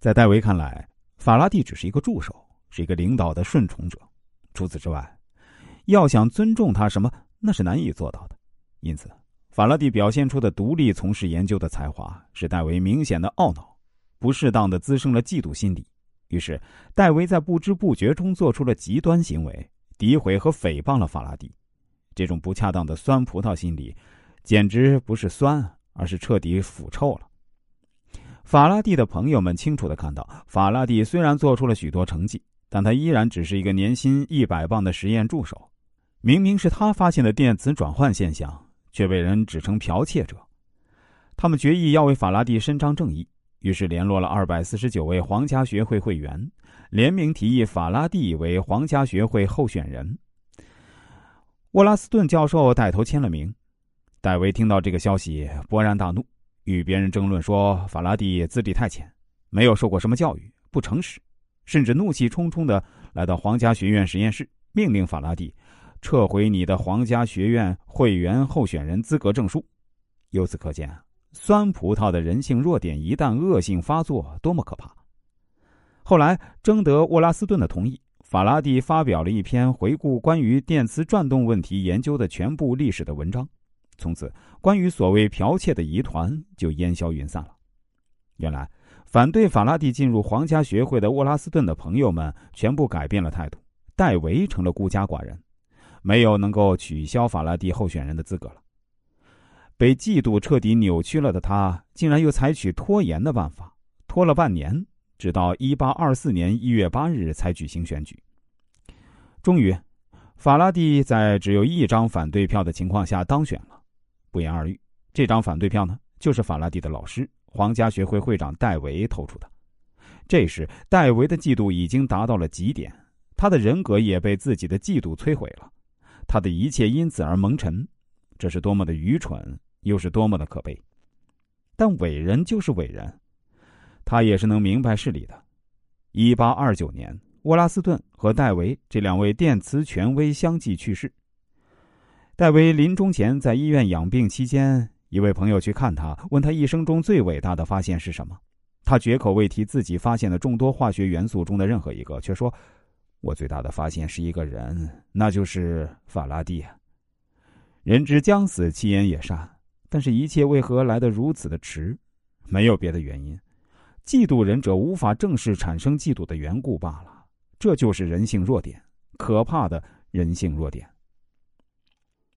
在戴维看来，法拉第只是一个助手，是一个领导的顺从者。除此之外，要想尊重他什么，那是难以做到的。因此，法拉第表现出的独立从事研究的才华，使戴维明显的懊恼，不适当的滋生了嫉妒心理。于是，戴维在不知不觉中做出了极端行为，诋毁和诽谤了法拉第。这种不恰当的酸葡萄心理，简直不是酸，而是彻底腐臭了。法拉第的朋友们清楚的看到，法拉第虽然做出了许多成绩，但他依然只是一个年薪一百磅的实验助手。明明是他发现的电磁转换现象，却被人指称剽窃者。他们决意要为法拉第伸张正义。于是联络了二百四十九位皇家学会会员，联名提议法拉第为皇家学会候选人。沃拉斯顿教授带头签了名。戴维听到这个消息，勃然大怒，与别人争论说法拉第资历太浅，没有受过什么教育，不诚实，甚至怒气冲冲的来到皇家学院实验室，命令法拉第撤回你的皇家学院会员候选人资格证书。由此可见。酸葡萄的人性弱点一旦恶性发作，多么可怕！后来征得沃拉斯顿的同意，法拉第发表了一篇回顾关于电磁转动问题研究的全部历史的文章。从此，关于所谓剽窃的疑团就烟消云散了。原来，反对法拉第进入皇家学会的沃拉斯顿的朋友们全部改变了态度，戴维成了孤家寡人，没有能够取消法拉第候选人的资格了。被嫉妒彻底扭曲了的他，竟然又采取拖延的办法，拖了半年，直到一八二四年一月八日才举行选举。终于，法拉第在只有一张反对票的情况下当选了。不言而喻，这张反对票呢，就是法拉第的老师皇家学会会长戴维投出的。这时，戴维的嫉妒已经达到了极点，他的人格也被自己的嫉妒摧毁了，他的一切因此而蒙尘。这是多么的愚蠢！又是多么的可悲，但伟人就是伟人，他也是能明白事理的。一八二九年，沃拉斯顿和戴维这两位电磁权威相继去世。戴维临终前在医院养病期间，一位朋友去看他，问他一生中最伟大的发现是什么。他绝口未提自己发现的众多化学元素中的任何一个，却说：“我最大的发现是一个人，那就是法拉第。”人之将死，其言也善。但是，一切为何来得如此的迟？没有别的原因，嫉妒人者无法正视产生嫉妒的缘故罢了。这就是人性弱点，可怕的人性弱点。